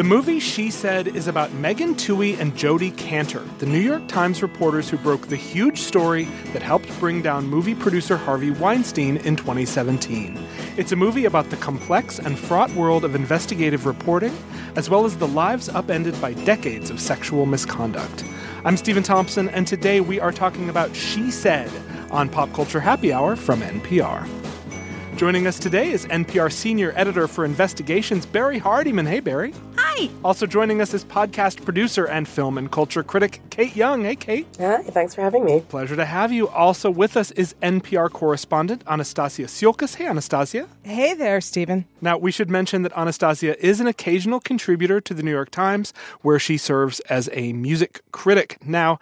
The movie She Said is about Megan Twohey and Jodi Kantor, the New York Times reporters who broke the huge story that helped bring down movie producer Harvey Weinstein in 2017. It's a movie about the complex and fraught world of investigative reporting, as well as the lives upended by decades of sexual misconduct. I'm Stephen Thompson, and today we are talking about She Said on Pop Culture Happy Hour from NPR. Joining us today is NPR senior editor for investigations, Barry Hardymon. Hey, Barry. Hi. Also joining us is podcast producer and film and culture critic Kate Young. Hey, Kate. Hi, thanks for having me. Pleasure to have you. Also with us is NPR correspondent Anastasia Tsiolkas. Hey, Anastasia. Hey there, Stephen. Now, we should mention that Anastasia is an occasional contributor to the New York Times, where she serves as a music critic. Now,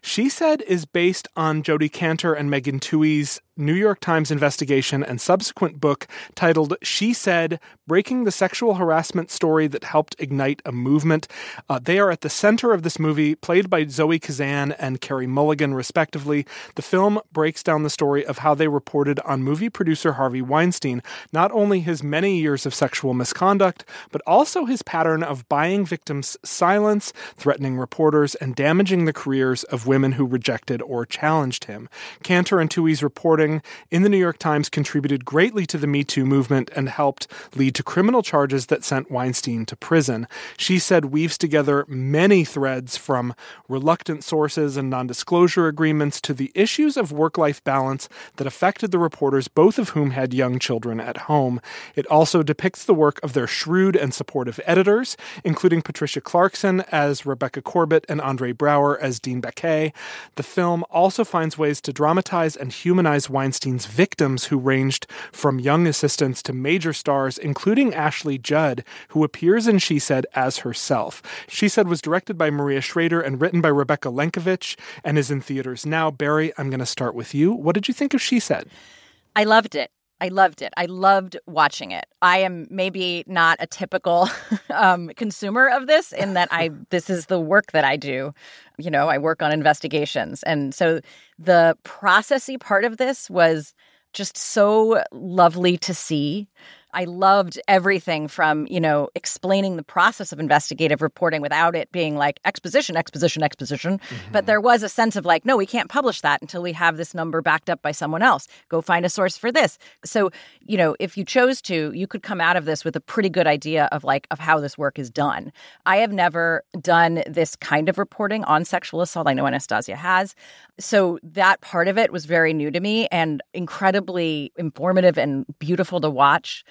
she said is based on Jodi Kantor and Megan Twohey's New York Times investigation and subsequent book titled She Said Breaking the Sexual Harassment Story That Helped Ignite a Movement. Uh, they are at the center of this movie, played by Zoe Kazan and Carey Mulligan, respectively. The film breaks down the story of how they reported on movie producer Harvey Weinstein, not only his many years of sexual misconduct, but also his pattern of buying victims' silence, threatening reporters, and damaging the careers of women who rejected or challenged him. Kantor and Twohey's reporting reporting in the New York Times contributed greatly to the Me Too movement and helped lead to criminal charges that sent Weinstein to prison. She said weaves together many threads from reluctant sources and non disclosure agreements to the issues of work life balance that affected the reporters, both of whom had young children at home. It also depicts the work of their shrewd and supportive editors, including Patricia Clarkson as Rebecca Corbett and Andre Braugher as Dean Baquet. The film also finds ways to dramatize and humanize Weinstein's victims, who ranged from young assistants to major stars, including Ashley Judd, who appears in She Said as herself. She Said was directed by Maria Schrader and written by Rebecca Lenkiewicz and is in theaters now. Barry, I'm going to start with you. What did you think of She Said? I loved it. I loved it. I loved watching it. I am maybe not a typical um, consumer of this in that I this is the work that I do. You know, I work on investigations, and so the processy part of this was just so lovely to see. I loved everything from, you know, explaining the process of investigative reporting without it being like exposition, exposition, exposition. Mm-hmm. But there was a sense of like, no, we can't publish that until we have this number backed up by someone else. Go find a source for this. So, you know, if you chose to, you could come out of this with a pretty good idea of like of how this work is done. I have never done this kind of reporting on sexual assault. I know Anastasia has. So that part of it was very new to me and incredibly informative and beautiful to watch.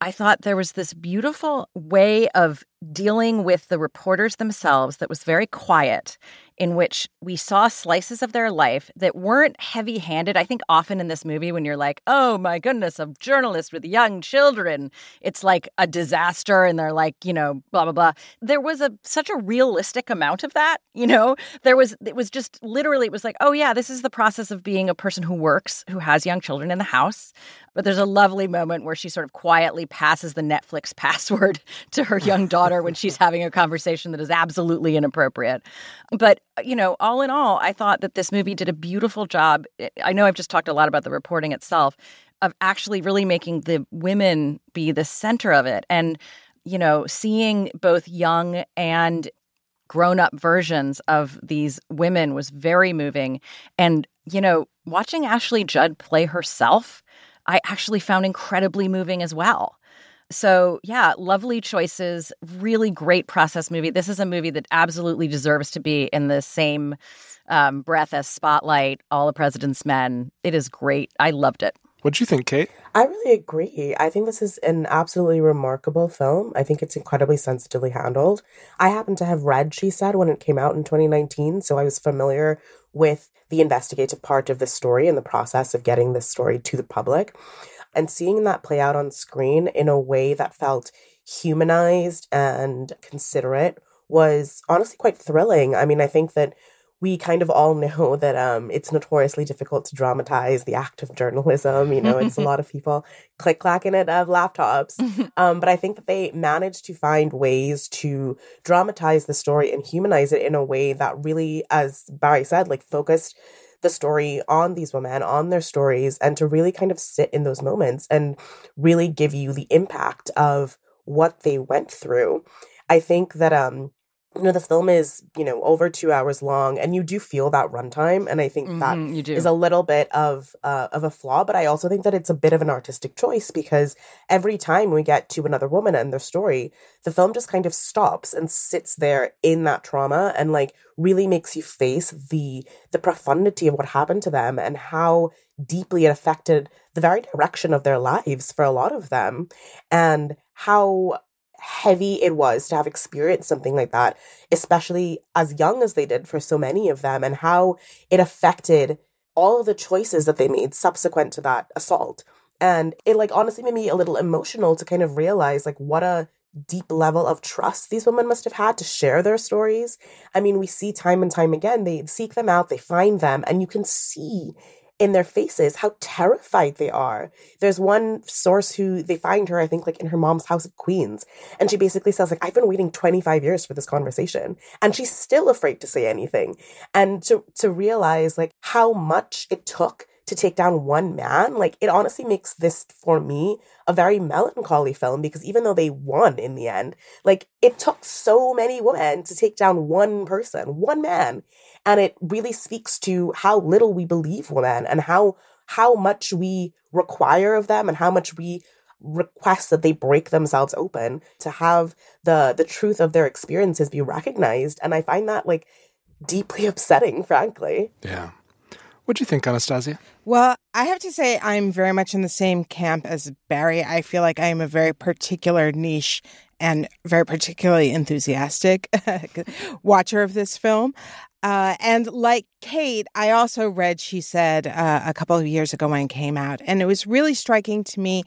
I thought there was this beautiful way of dealing with the reporters themselves that was very quiet in which we saw slices of their life that weren't heavy handed. I think often in this movie, when you're like, oh my goodness, a journalist with young children, it's like a disaster and they're like, you know, blah, blah, blah. There was a such a realistic amount of that, you know? There was, it was just literally, it was like, oh yeah, this is the process of being a person who works, who has young children in the house. But there's a lovely moment where she sort of quietly passes the Netflix password to her young daughter when she's having a conversation that is absolutely inappropriate. But uh, you know, all in all, I thought that this movie did a beautiful job. I know I've just talked a lot about the reporting itself, of actually really making the women be the center of it. And, you know, seeing both young and grown up versions of these women was very moving. And, you know, watching Ashley Judd play herself, I actually found incredibly moving as well. So, yeah, lovely choices, really great process movie. This is a movie that absolutely deserves to be in the same um, breath as Spotlight, All the President's Men. It is great. I loved it. What do you think, Kate? I really agree. I think this is an absolutely remarkable film. I think it's incredibly sensitively handled. I happen to have read She Said when it came out in 2019, so I was familiar with the investigative part of the story and the process of getting this story to the public and seeing that play out on screen in a way that felt humanized and considerate was honestly quite thrilling. I mean, I think that we kind of all know that um, it's notoriously difficult to dramatize the act of journalism. You know, it's a lot of people click clacking it of laptops. Um, but I think that they managed to find ways to dramatize the story and humanize it in a way that really, as Barry said, like focused the story on these women, on their stories, and to really kind of sit in those moments and really give you the impact of what they went through. I think that um you know the film is you know over two hours long and you do feel that runtime and i think mm-hmm, that is a little bit of uh, of a flaw but i also think that it's a bit of an artistic choice because every time we get to another woman and their story the film just kind of stops and sits there in that trauma and like really makes you face the the profundity of what happened to them and how deeply it affected the very direction of their lives for a lot of them and how heavy it was to have experienced something like that, especially as young as they did for so many of them, and how it affected all of the choices that they made subsequent to that assault. And it like honestly made me a little emotional to kind of realize like what a deep level of trust these women must have had to share their stories. I mean, we see time and time again, they seek them out, they find them, and you can see in their faces how terrified they are. There's one source who they find her, I think, like in her mom's house at Queens. And she basically says, like, I've been waiting 25 years for this conversation. And she's still afraid to say anything. And to to realize like how much it took to take down one man, like it honestly makes this for me a very melancholy film because even though they won in the end, like it took so many women to take down one person, one man. And it really speaks to how little we believe women and how how much we require of them and how much we request that they break themselves open to have the the truth of their experiences be recognized. And i find that like deeply upsetting frankly. Yeah what do you think, Anastasia? Well, I have to say I'm very much in the same camp as Barry. I feel like I am a very particular niche and very particularly enthusiastic watcher of this film. Uh, and like Kate, I also read, she said, uh, a couple of years ago when it came out. And it was really striking to me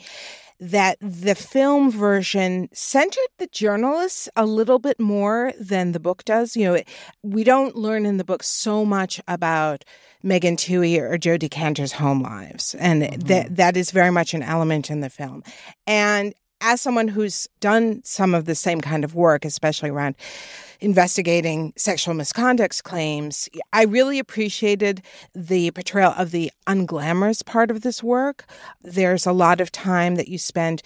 that the film version centered the journalists a little bit more than the book does. You know, we don't learn in the book so much about Megan Twohey or Joe Kantor's home lives, and mm-hmm. that that is very much an element in the film. And as someone who's done some of the same kind of work, especially around investigating sexual misconduct claims, I really appreciated the portrayal of the unglamorous part of this work. There's a lot of time that you spend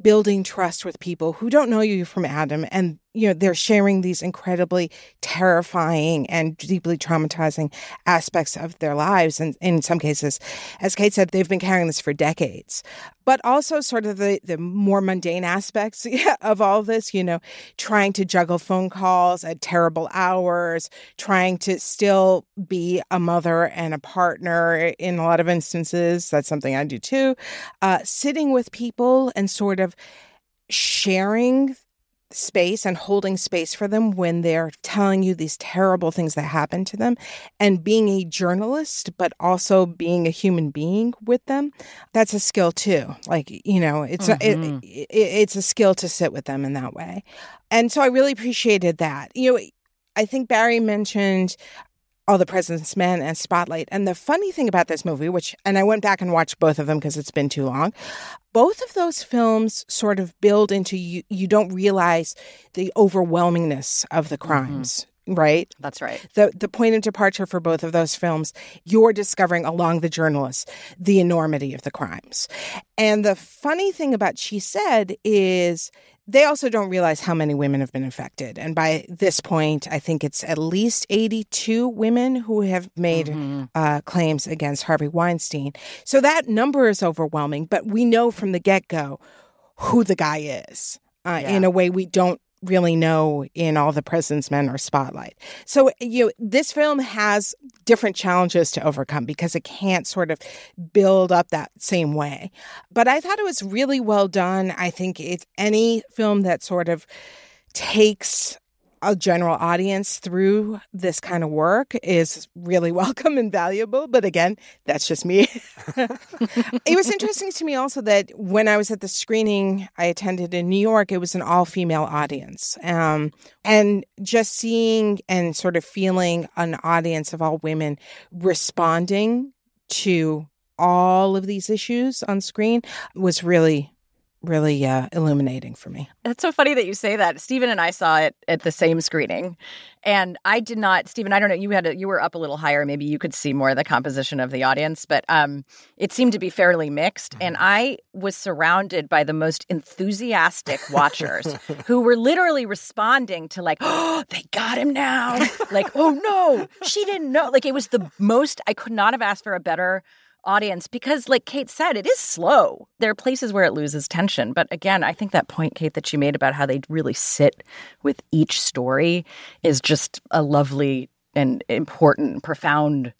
building trust with people who don't know you from Adam and you know they're sharing these incredibly terrifying and deeply traumatizing aspects of their lives and in some cases as kate said they've been carrying this for decades. But also sort of the, the more mundane aspects of all this you know trying to juggle phone calls at terrible hours trying to still be a mother and a partner in a lot of instances. That's something i do too. Uh, sitting with people and sort of sharing space and holding space for them when they're telling you these terrible things that happen to them and being a journalist but also being a human being with them that's a skill too. Like you know it's mm-hmm. a, it, it, it's a skill to sit with them in that way. And so i really appreciated that. You know I think Barry mentioned all the President's Men and Spotlight. And the funny thing about this movie, which, and I went back and watched both of them because it's been too long, both of those films sort of build into you, you don't realize the overwhelmingness of the mm-hmm. crimes. Mm-hmm right? That's right. The the point of departure for both of those films, you're discovering along the journalists the enormity of the crimes. And the funny thing about She Said is they also don't realize how many women have been affected. And by this point, I think it's at least 82 women who have made mm-hmm. uh, claims against Harvey Weinstein. So that number is overwhelming, but we know from the get go who the guy is. Uh, yeah. In a way we don't really know in all the president's men or spotlight. So you know, this film has different challenges to overcome because it can't sort of build up that same way. But i thought it was really well done. I think it's any film that sort of takes a general audience through this kind of work is really welcome and valuable. But again, that's just me. it was interesting to me also that when I was at the screening I attended in New York, it was an all female audience. Um, and just seeing and sort of feeling an audience of all women responding to all of these issues on screen was really really uh, illuminating for me. That's so funny that you say that. Stephen and I saw it at the same screening, and I did not. Stephen, I don't know. You had a, you were up a little higher. Maybe you could see more of the composition of the audience, but um, it seemed to be fairly mixed. And mm-hmm. I was surrounded by the most enthusiastic watchers who were literally responding to like, "Oh, they got him now!" like, "Oh no, she didn't know." Like it was the most. I could not have asked for a better audience because like Kate said it is slow. There are places where it loses tension, but again, I think that point Kate that you made about how they really sit with each story is just a lovely and important profound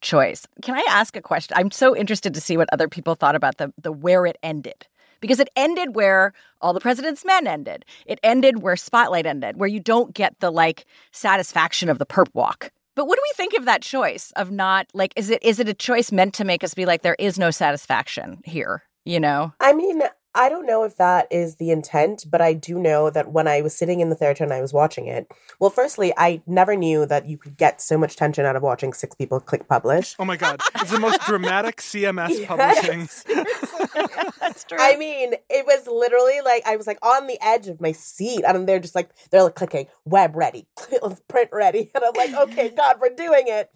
choice. Can I ask a question? I'm so interested to see what other people thought about the the where it ended. Because it ended where all the president's men ended. It ended where Spotlight ended, where you don't get the like satisfaction of the perp walk but what do we think of that choice of not like is it is it a choice meant to make us be like there is no satisfaction here, you know? I mean, I don't know if that is the intent, but I do know that when I was sitting in the theater and I was watching it, well, firstly, I never knew that you could get so much tension out of watching six people click publish. Oh my God. It's the most dramatic CMS yes. publishing. That's true. I mean, it was literally like I was like on the edge of my seat, and they're just like, they're like clicking, web ready, print ready. And I'm like, okay, God, we're doing it.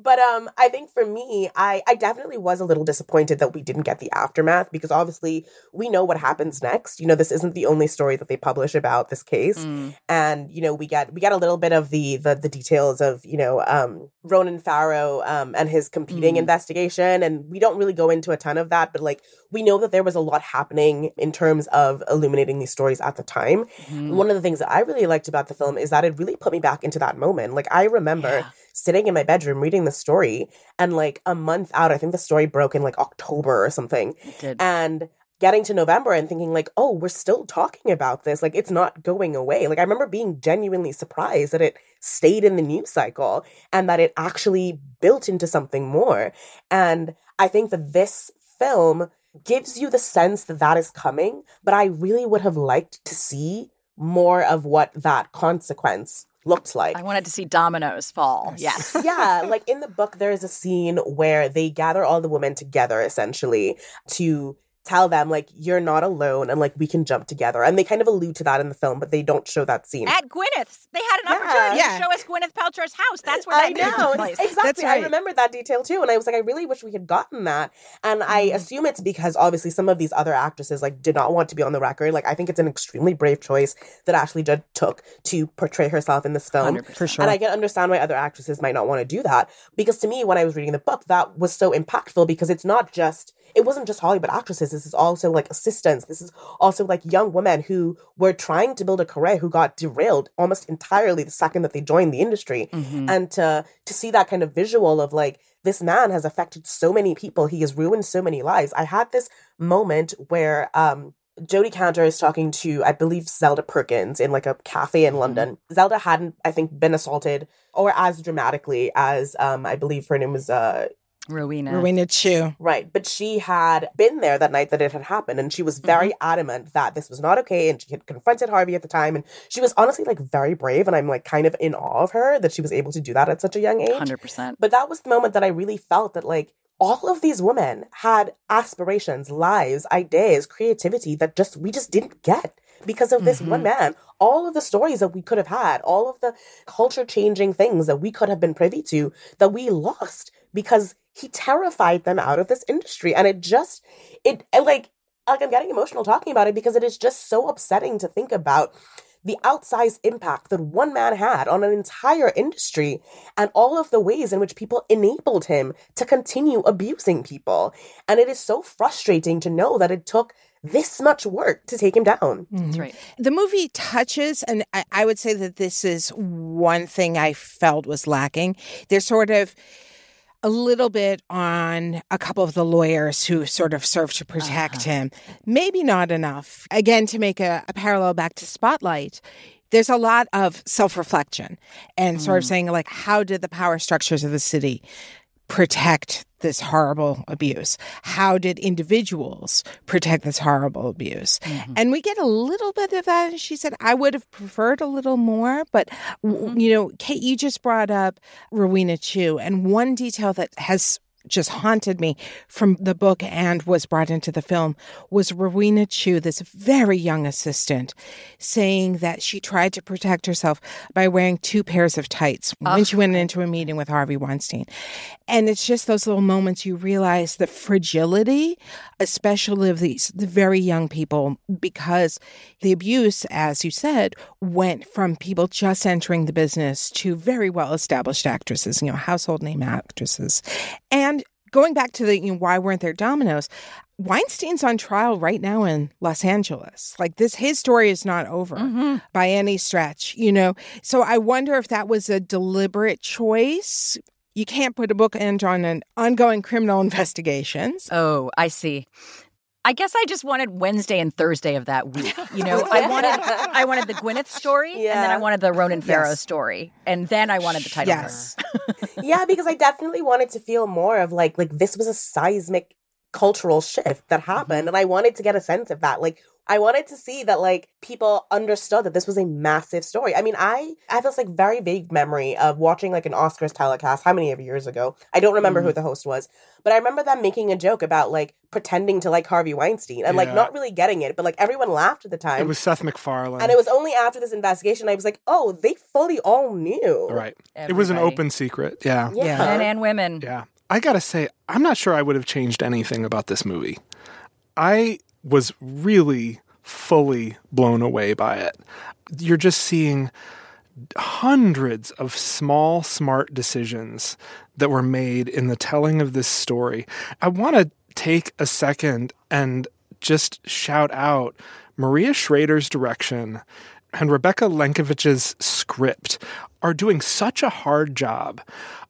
But um, I think for me, I I definitely was a little disappointed that we didn't get the aftermath because obviously we know what happens next. You know, this isn't the only story that they publish about this case, mm. and you know we get we get a little bit of the the, the details of you know um, Ronan Farrow um, and his competing mm. investigation, and we don't really go into a ton of that, but like we know that there was a lot happening in terms of illuminating these stories at the time. Mm. One of the things that I really liked about the film is that it really put me back into that moment. Like I remember. Yeah sitting in my bedroom reading the story and like a month out i think the story broke in like october or something and getting to november and thinking like oh we're still talking about this like it's not going away. Like i remember being genuinely surprised that it stayed in the news cycle and that it actually built into something more and i think that this film gives you the sense that that is coming but i really would have liked to see more of what that consequence looked like. I wanted to see dominoes fall. Yes. yeah. Like in the book, there's a scene where they gather all the women together essentially to tell them like you're not alone and like we can jump together and they kind of allude to that in the film but they don't show that scene. At gwyneth's. They had an yeah. opportunity yeah. to show us gwyneth paltrow's house. That's where that i know. exactly. Right. i remember that detail too and i was like i really wish we had gotten that and i assume it's because obviously some of these other actresses like did not want to be on the record. Like i think it's an extremely brave choice that ashley judd took to portray herself in this film. For sure and i can understand why other actresses might not want to do that because to me when i was reading the book that was so impactful because it's not just it wasn't just Hollywood actresses. This is also like assistants. This is also like young women who were trying to build a career who got derailed almost entirely the second that they joined the industry. Mm-hmm. And to to see that kind of visual of like this man has affected so many people. He has ruined so many lives. I had this moment where um Jodi Kantor is talking to, I believe, Zelda Perkins in like a cafe in mm-hmm. London. Mm-hmm. Zelda hadn't, I think, been assaulted or as dramatically as um, I believe her name was uh, Rowena. Rowena Chiu. Right. But she had been there that night that it had happened. And she was very mm-hmm. adamant that this was not okay. And she had confronted Harvey at the time. And she was honestly like very brave. And I'm like kind of in awe of her that she was able to do that at such a young age. 100%. But that was the moment that I really felt that like all of these women had aspirations, lives, ideas, creativity that just we just didn't get because of this mm-hmm. one man. All of the stories that we could have had, all of the culture changing things that we could have been privy to that we lost because he terrified them out of this industry. And it just, it like, like I'm getting emotional talking about it because it is just so upsetting to think about the outsized impact that one man had on an entire industry and all of the ways in which people enabled him to continue abusing people. And it is so frustrating to know that it took this much work to take him down. Mm-hmm. That's right. The movie touches, and I, I would say that this is one thing I felt was lacking. There's sort of a little bit on a couple of the lawyers who sort of serve to protect uh-huh. him. Maybe not enough. Again, to make a, a parallel back to Spotlight, there's a lot of self reflection and sort of saying, like, how did the power structures of the city protect this horrible abuse? How did individuals protect this horrible abuse? Mm-hmm. And we get a little bit of that. And she said, I would have preferred a little more. But, w mm-hmm. you know, Kate, you just brought up Rowena Chiu. And one detail that has just haunted me from the book and was brought into the film was Rowena Chiu, this very young assistant, saying that she tried to protect herself by wearing two pairs of tights when she went into a meeting with Harvey Weinstein. And it's just those little moments you realize the fragility, especially of these the very young people, because the abuse, as you said, went from people just entering the business to very well established actresses, you know, household name actresses. And going back to the you know, why weren't there dominoes? Weinstein's on trial right now in Los Angeles. Like this, his story is not over mm-hmm. by any stretch, you know? So I wonder if that was a deliberate choice. You can't put a book end on an ongoing criminal investigations. Oh, I see. I guess I just wanted Wednesday and Thursday of that week. You know, I wanted I wanted the Gwyneth story, and then I wanted the Ronan Farrow Yes. story, and then I wanted the title. Yes. yeah, because I definitely wanted to feel more of like like this was a seismic cultural shift that happened mm-hmm. and I wanted to get a sense of that. Like I wanted to see that like people understood that this was a massive story. I mean, I I have this like very vague memory of watching like an Oscars telecast how many of years ago. I don't remember who mm-hmm. the host was, but I remember them making a joke about like pretending to like Harvey Weinstein and like not really getting it, but like everyone laughed at the time. It was Seth MacFarlane. and it was only after this investigation I was like, "Oh, they fully all knew." right. It was an open secret. Yeah. Yeah. Men and women. Yeah. I got to say, I'm not sure I would have changed anything about this movie. I was really fully blown away by it. You're just seeing hundreds of small, smart decisions that were made in the telling of this story. I want to take a second and just shout out Maria Schrader's direction and Rebecca Lenkiewicz's script are doing such a hard job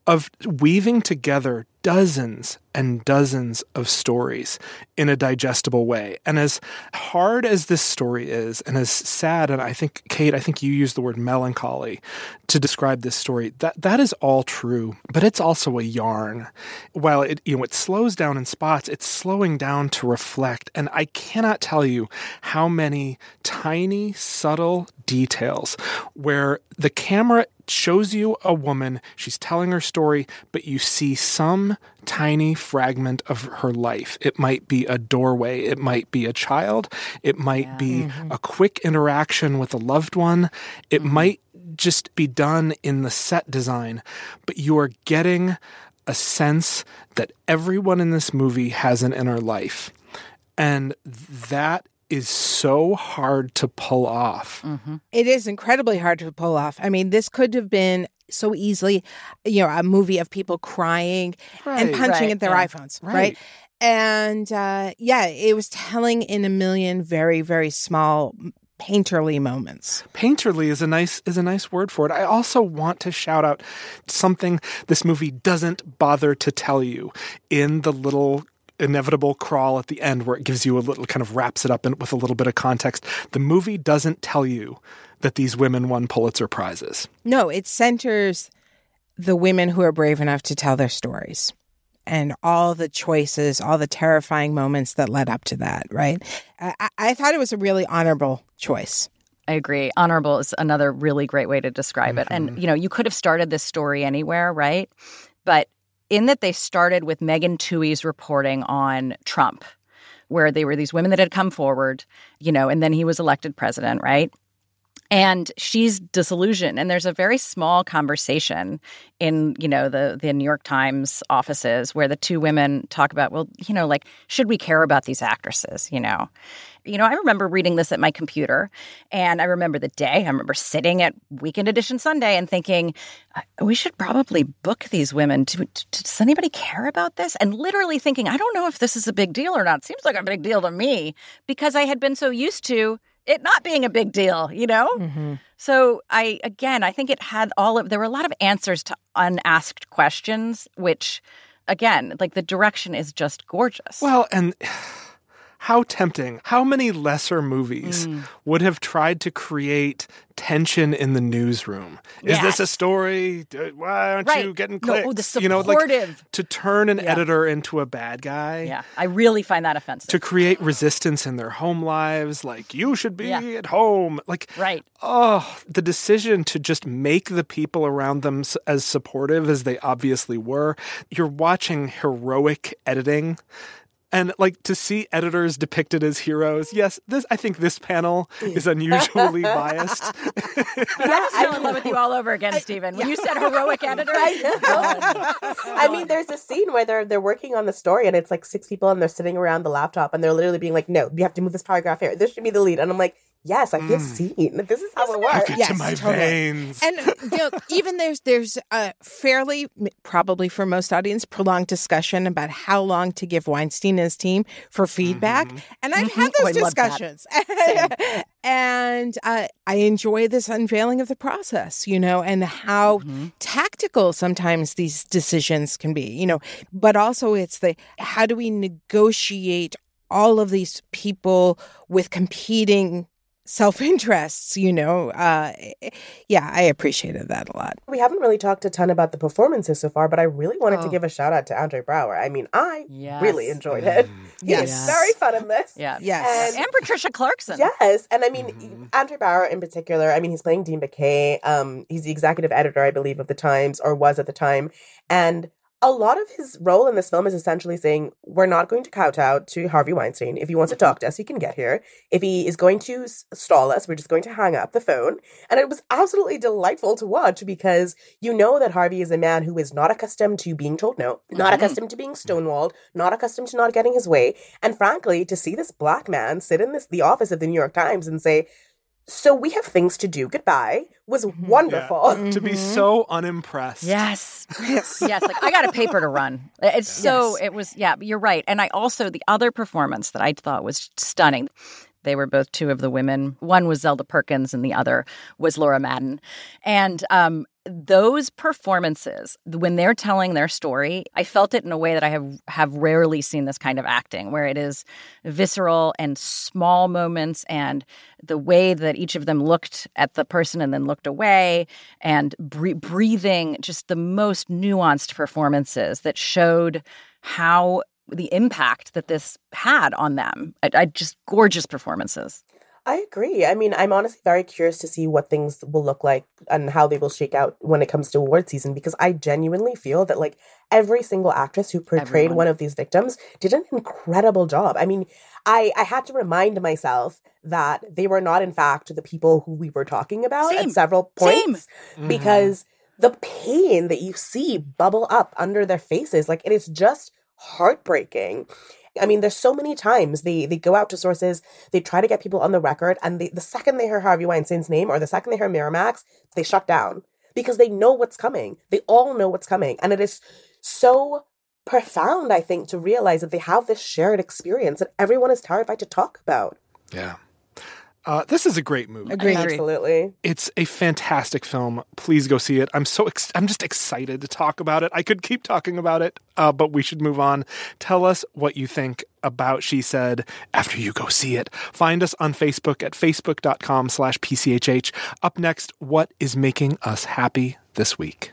of weaving together dozens and dozens of stories in a digestible way. And as hard as this story is, and as sad, and I think, Kate, I think you used the word melancholy to describe this story, that, that is all true, but it's also a yarn. While it, you know, it slows down in spots, it's slowing down to reflect. And I cannot tell you how many tiny, subtle details where the camera shows you a woman, she's telling her story, but you see some tiny fragment of her life. It might be a doorway, it might be a child, it might be mm-hmm. a quick interaction with a loved one, it mm-hmm. might just be done in the set design, but you are getting a sense that everyone in this movie has an inner life. And that is so hard to pull off. It is incredibly hard to pull off. I mean, this could have been so easily, you know, a movie of people crying and punching Right, at their yeah. iPhones, Right. right? And uh, yeah, it was telling in a million very, very small painterly moments. painterly is a nice is a nice word for it. I also want to shout out something this movie doesn't bother to tell you in the little inevitable crawl at the end where it gives you a little kind of wraps it up in, with a little bit of context. The movie doesn't tell you that these women won Pulitzer prizes. No, it centers the women who are brave enough to tell their stories and all the choices, all the terrifying moments that led up to that, right? I, I- I thought it was a really honorable choice. I agree. Honorable is another really great way to describe it. And, mm-hmm. you know, you could have started this story anywhere, right? But in that they started with Megan Twohey's reporting on Trump, where they were these women that had come forward, you know, and then he was elected president, right? and she's disillusioned and there's a very small conversation in you know the the New York Times offices where the two women talk about well you know like should we care about these actresses you know you know I remember reading this at my computer and I remember the day. I remember sitting at Weekend Edition Sunday and thinking "Uh, we should probably book these women. To, to, does anybody care about this? And literally thinking I don't know if this is a big deal or not. Seems like a big deal to me because I had been so used to it not being a big deal, you know? So I again, I think it had all of there were a lot of answers to unasked questions, which again, like the direction is just gorgeous. Well, and how tempting. How many lesser movies Mm. would have tried to create tension in the newsroom? Is this a story? Why aren't Right. you getting No, clicks? oh, the you know, like supportive. to turn an Yeah. editor into a bad guy. Yeah, I really find that offensive. To create resistance in their home lives, like you should be Yeah. at home. Like, Right. oh, the decision to just make the people around them as supportive as they obviously were. You're watching heroic editing. And like to see editors depicted as heroes, yes, this I think this panel is unusually biased. I fell in love with you all over again, Stephen. When you said heroic editor, I mean, there's a scene where they're they're working on the story, and it's like six people, and they're sitting around the laptop, and they're literally being like, "No, you have to move this paragraph here. This should be the lead." And I'm like, "Yes, I feel mm. seen. This is how it works." Get Yes, to my totally. veins. And you know, even there's there's a fairly probably for most audience prolonged discussion about how long to give Weinstein and his team for feedback, and I've mm-hmm. had Oh, those I love that. discussions, and uh, I enjoy this unveiling of the process, you know, and how tactical sometimes these decisions can be, you know, but also it's the how do we negotiate all of these people with competing self-interests you know uh yeah i appreciated that a lot We haven't really talked a ton about the performances so far, but I really wanted to Oh. give a shout out to Andre Braugher. I mean, I Yes. really enjoyed it. He Yes. is very fun in this. yeah, yes And- and Patricia Clarkson. Yes, and I mean Andre Braugher in particular. I mean, he's playing Dean Baquet. Um, he's the executive editor, I believe, of the Times, or was at the time, and a lot of his role in this film is essentially saying we're not going to kowtow to Harvey Weinstein. If he wants to mm-hmm. talk to us, he can get here. If he is going to stall us, we're just going to hang up the phone. And it was absolutely delightful to watch because you know that Harvey is a man who is not accustomed to being told no, not mm-hmm. accustomed to being stonewalled, not accustomed to not getting his way. And frankly, to see this black man sit in this the office of the New York Times and say, "So we have things to do. Goodbye," was mm-hmm. wonderful. to be mm-hmm. so unimpressed. Yes. yes yes, like I got a paper to run. It's so Yes. it was yeah, you're right. And I also the other performance that I thought was stunning. They were both two of the women. One was Zelda Perkins and the other was Laura Madden. And um those performances when they're telling their story, I felt it in a way that I have have rarely seen this kind of acting where it is visceral and small moments and the way that each of them looked at the person and then looked away and bre- breathing just the most nuanced performances that showed how the impact that this had on them. I, I just gorgeous performances. I agree. I mean, I'm honestly very curious to see what things will look like and how they will shake out when it comes to award season because I genuinely feel that like every single actress who portrayed Everyone. one of these victims did an incredible job. I mean, I I had to remind myself that they were not in fact the people who we were talking about Same. at several Same. points mm-hmm. because the pain that you see bubble up under their faces like it is just heartbreaking. I mean, there's so many times they they go out to sources, they try to get people on the record, and they, the second they hear Harvey Weinstein's name or the second they hear Miramax, they shut down because they know what's coming. They all know what's coming, and it is so profound, I think, to realize that they have this shared experience that everyone is terrified to talk about. Yeah. Uh, this is a great movie. Agreed. Absolutely. It's a fantastic film. Please go see it. I'm so ex- I'm just excited to talk about it. I could keep talking about it, uh, but we should move on. Tell us what you think about She Said after you go see it. Find us on Facebook at facebook.com slash PCHH. Up next, what is making us happy this week?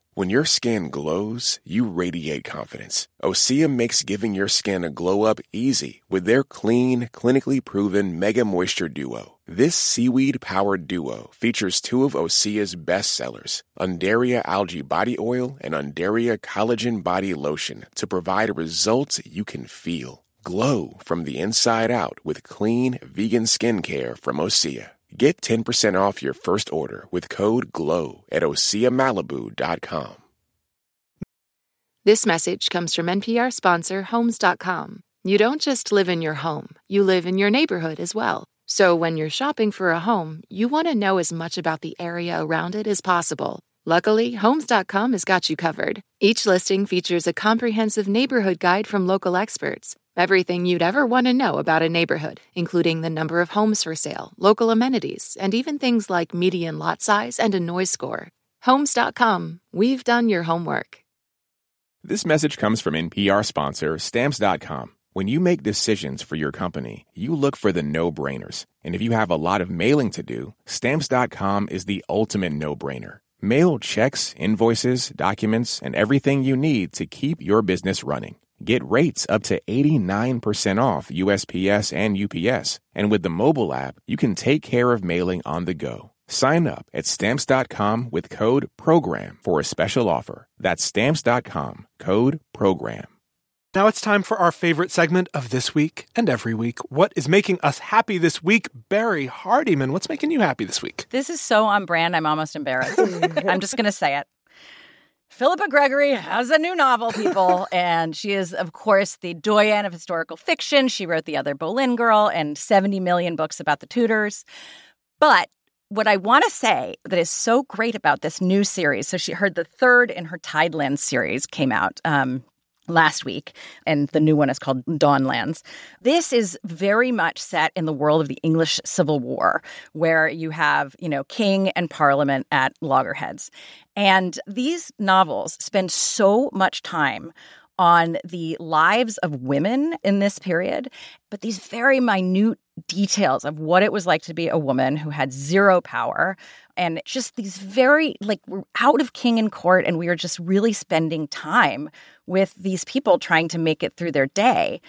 When your skin glows, you radiate confidence. Osea makes giving your skin a glow up easy with their clean, clinically proven Mega Moisture Duo. This seaweed powered duo features two of Osea's best sellers, Undaria Algae Body Oil and Undaria Collagen Body Lotion, to provide results you can feel. Glow from the inside out with clean, vegan skincare from Osea. Get 10% off your first order with code GLOW at OseaMalibu.com. This message comes from NPR sponsor Homes.com. You don't just live in your home, you live in your neighborhood as well. So when you're shopping for a home, you want to know as much about the area around it as possible. Luckily, Homes.com has got you covered. Each listing features a comprehensive neighborhood guide from local experts. Everything you'd ever want to know about a neighborhood, including the number of homes for sale, local amenities, and even things like median lot size and a noise score. Homes.com, we've done your homework. This message comes from NPR sponsor Stamps.com. When you make decisions for your company, you look for the no brainers. And if you have a lot of mailing to do, Stamps.com is the ultimate no brainer. Mail checks, invoices, documents, and everything you need to keep your business running. Get rates up to 89% off USPS and UPS. And with the mobile app, you can take care of mailing on the go. Sign up at stamps.com with code PROGRAM for a special offer. That's stamps.com, code PROGRAM. Now it's time for our favorite segment of this week and every week. What is making us happy this week? Barry Hardymon, what's making you happy this week? This is so on brand, I'm almost embarrassed. I'm just going to say it. Philippa Gregory has a new novel, people, and she is, of course, the doyen of historical fiction. She wrote The Other Boleyn Girl and 70 million books about the Tudors. But what I want to say that is so great about this new series, so she heard the third in her Tidelands series came out um, last week, and the new one is called Dawnlands. This is very much set in the world of the English Civil War, where you have, you know, king and parliament at loggerheads. And these novels spend so much time on the lives of women in this period, but these very minute details of what it was like to be a woman who had zero power and just these very like we're out of king and court and we are just really spending time with these people trying to make it through their day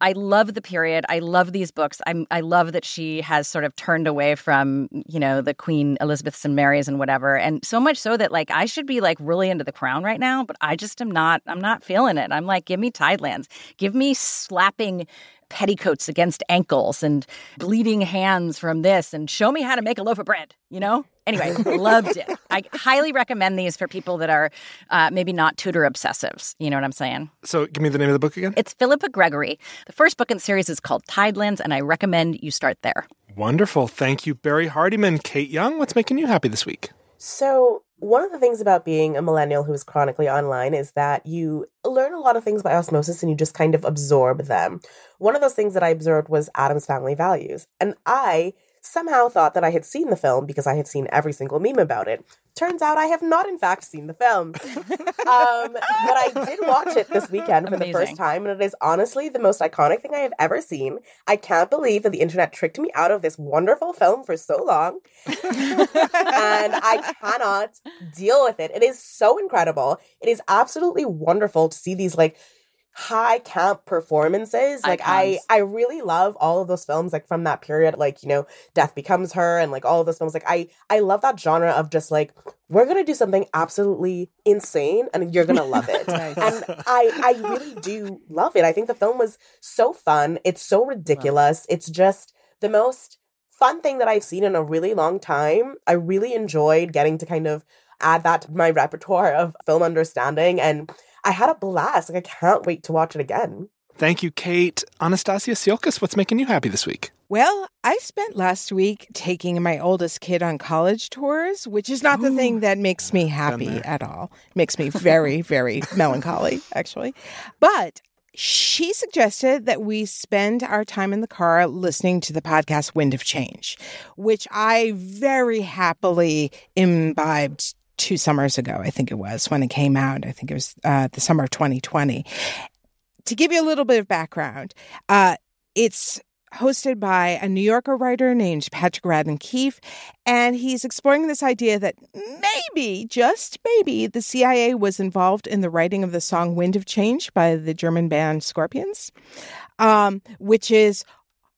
I love the period. I love these books. I'm, I love that she has sort of turned away from, you know, the Queen Elizabeths and Marys and whatever. And so much so that like I should be like really into the crown right now, but I just am not, I'm not feeling it. I'm like, give me Tidelands. Give me slapping petticoats against ankles and bleeding hands from this and show me how to make a loaf of bread, you know? Anyway, loved it. I highly recommend these for people that are uh, maybe not Tudor obsessives. You know what I'm saying? So, give me the name of the book again. It's Philippa Gregory. The first book in the series is called Tidelands, and I recommend you start there. Wonderful. Thank you, Barry Hardymon. Kate Young, what's making you happy this week? So, one of the things about being a millennial who is chronically online is that you learn a lot of things by osmosis and you just kind of absorb them. One of those things that I observed was Addams Family Values. And I somehow thought that I had seen the film because I had seen every single meme about it. Turns out I have not, in fact, seen the film. um, but I did watch it this weekend for Amazing. the first time, and it is honestly the most iconic thing I have ever seen. I can't believe that the internet tricked me out of this wonderful film for so long. and I cannot deal with it. It is so incredible. It is absolutely wonderful to see these like high camp performances. Like I I really love all of those films like from that period like, you know, Death Becomes Her and like all of those films like I I love that genre of just like we're going to do something absolutely insane and you're going to love it. nice. And I I really do love it. I think the film was so fun. It's so ridiculous. It's just the most fun thing that I've seen in a really long time. I really enjoyed getting to kind of add that to my repertoire of film understanding and I had a blast. Like I can't wait to watch it again. Thank you, Kate. Anastasia Tsiolkas, what's making you happy this week? Well, I spent last week taking my oldest kid on college tours, which is not Ooh, the thing that makes me happy at all. It makes me very, very melancholy, actually. But she suggested that we spend our time in the car listening to the podcast Wind of Change, which I very happily imbibed two summers ago, I think it was, when it came out. I think it was uh, the summer of 2020. To give you a little bit of background, uh, it's hosted by a New Yorker writer named Patrick Radden Keefe, and he's exploring this idea that maybe, just maybe, the CIA was involved in the writing of the song Wind of Change by the German band Scorpions, um, which is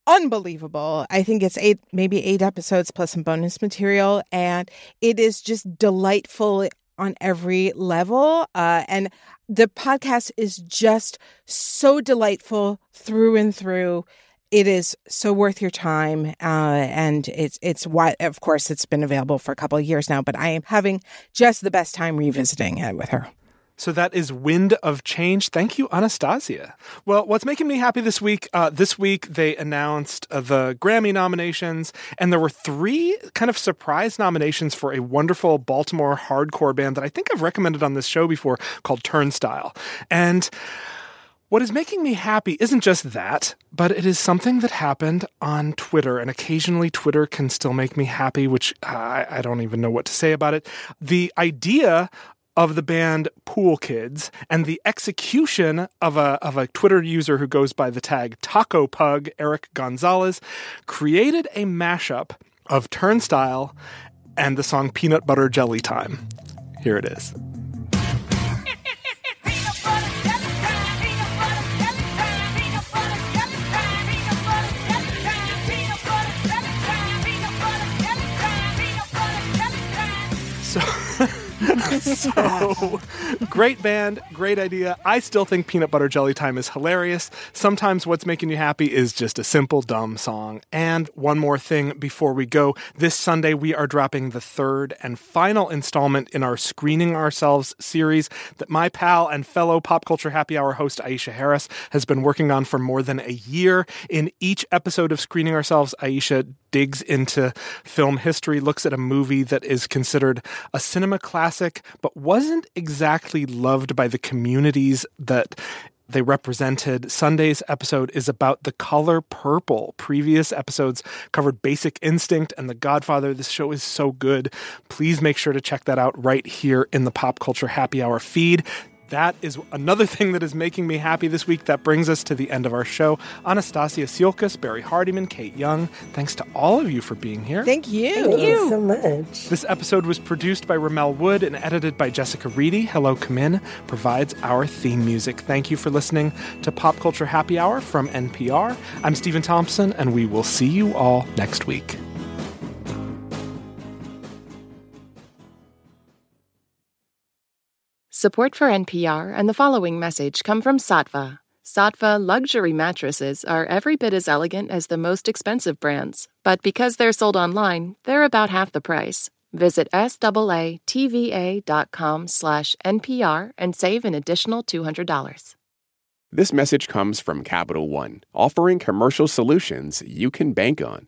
unbelievable. I think it's eight, maybe eight episodes plus some bonus material, and it is just delightful on every level. Uh, and the podcast is just so delightful through and through. It is so worth your time, uh, and it's it's why of course it's been available for a couple of years now. But I am having just the best time revisiting it with her. So that is Wind of Change. Thank you, Anastasia. Well, what's making me happy this week? Uh, this week they announced uh, the Grammy nominations, and there were three kind of surprise nominations for a wonderful Baltimore hardcore band that I think I've recommended on this show before called Turnstile. And what is making me happy isn't just that, but it is something that happened on Twitter, and occasionally Twitter can still make me happy, which I, I don't even know what to say about it. The idea of the band Pool Kids and the execution of a of a Twitter user who goes by the tag Taco Pug, Eric Gonzalez, created a mashup of Turnstile and the song Peanut Butter Jelly Time. Here it is. so great band, great idea. I still think Peanut Butter Jelly Time is hilarious. Sometimes what's making you happy is just a simple, dumb song. And one more thing before we go this Sunday, we are dropping the third and final installment in our Screening Ourselves series that my pal and fellow Pop Culture Happy Hour host Aisha Harris has been working on for more than a year. In each episode of Screening Ourselves, Aisha digs into film history, looks at a movie that is considered a cinema classic, but wasn't exactly loved by the communities that they represented. Sunday's episode is about the color purple. Previous episodes covered Basic Instinct and The Godfather. This show is so good. Please make sure to check that out right here in the Pop Culture Happy Hour feed that is another thing that is making me happy this week. That brings us to the end of our show. Anastasia Tsioulcas, Barrie Hardymon, Kate Young, thanks to all of you for being here. Thank you. Thank you so much. This episode was produced by Rommel Wood and edited by Jessica Reedy. Hello Come In provides our theme music. Thank you for listening to Pop Culture Happy Hour from NPR. I'm Stephen Thompson, and we will see you all next week. Support for NPR and the following message come from Saatva. Saatva luxury mattresses are every bit as elegant as the most expensive brands, but because they're sold online, they're about half the price. Visit SAATVA.com slash NPR and save an additional $200. This message comes from Capital One, offering commercial solutions you can bank on.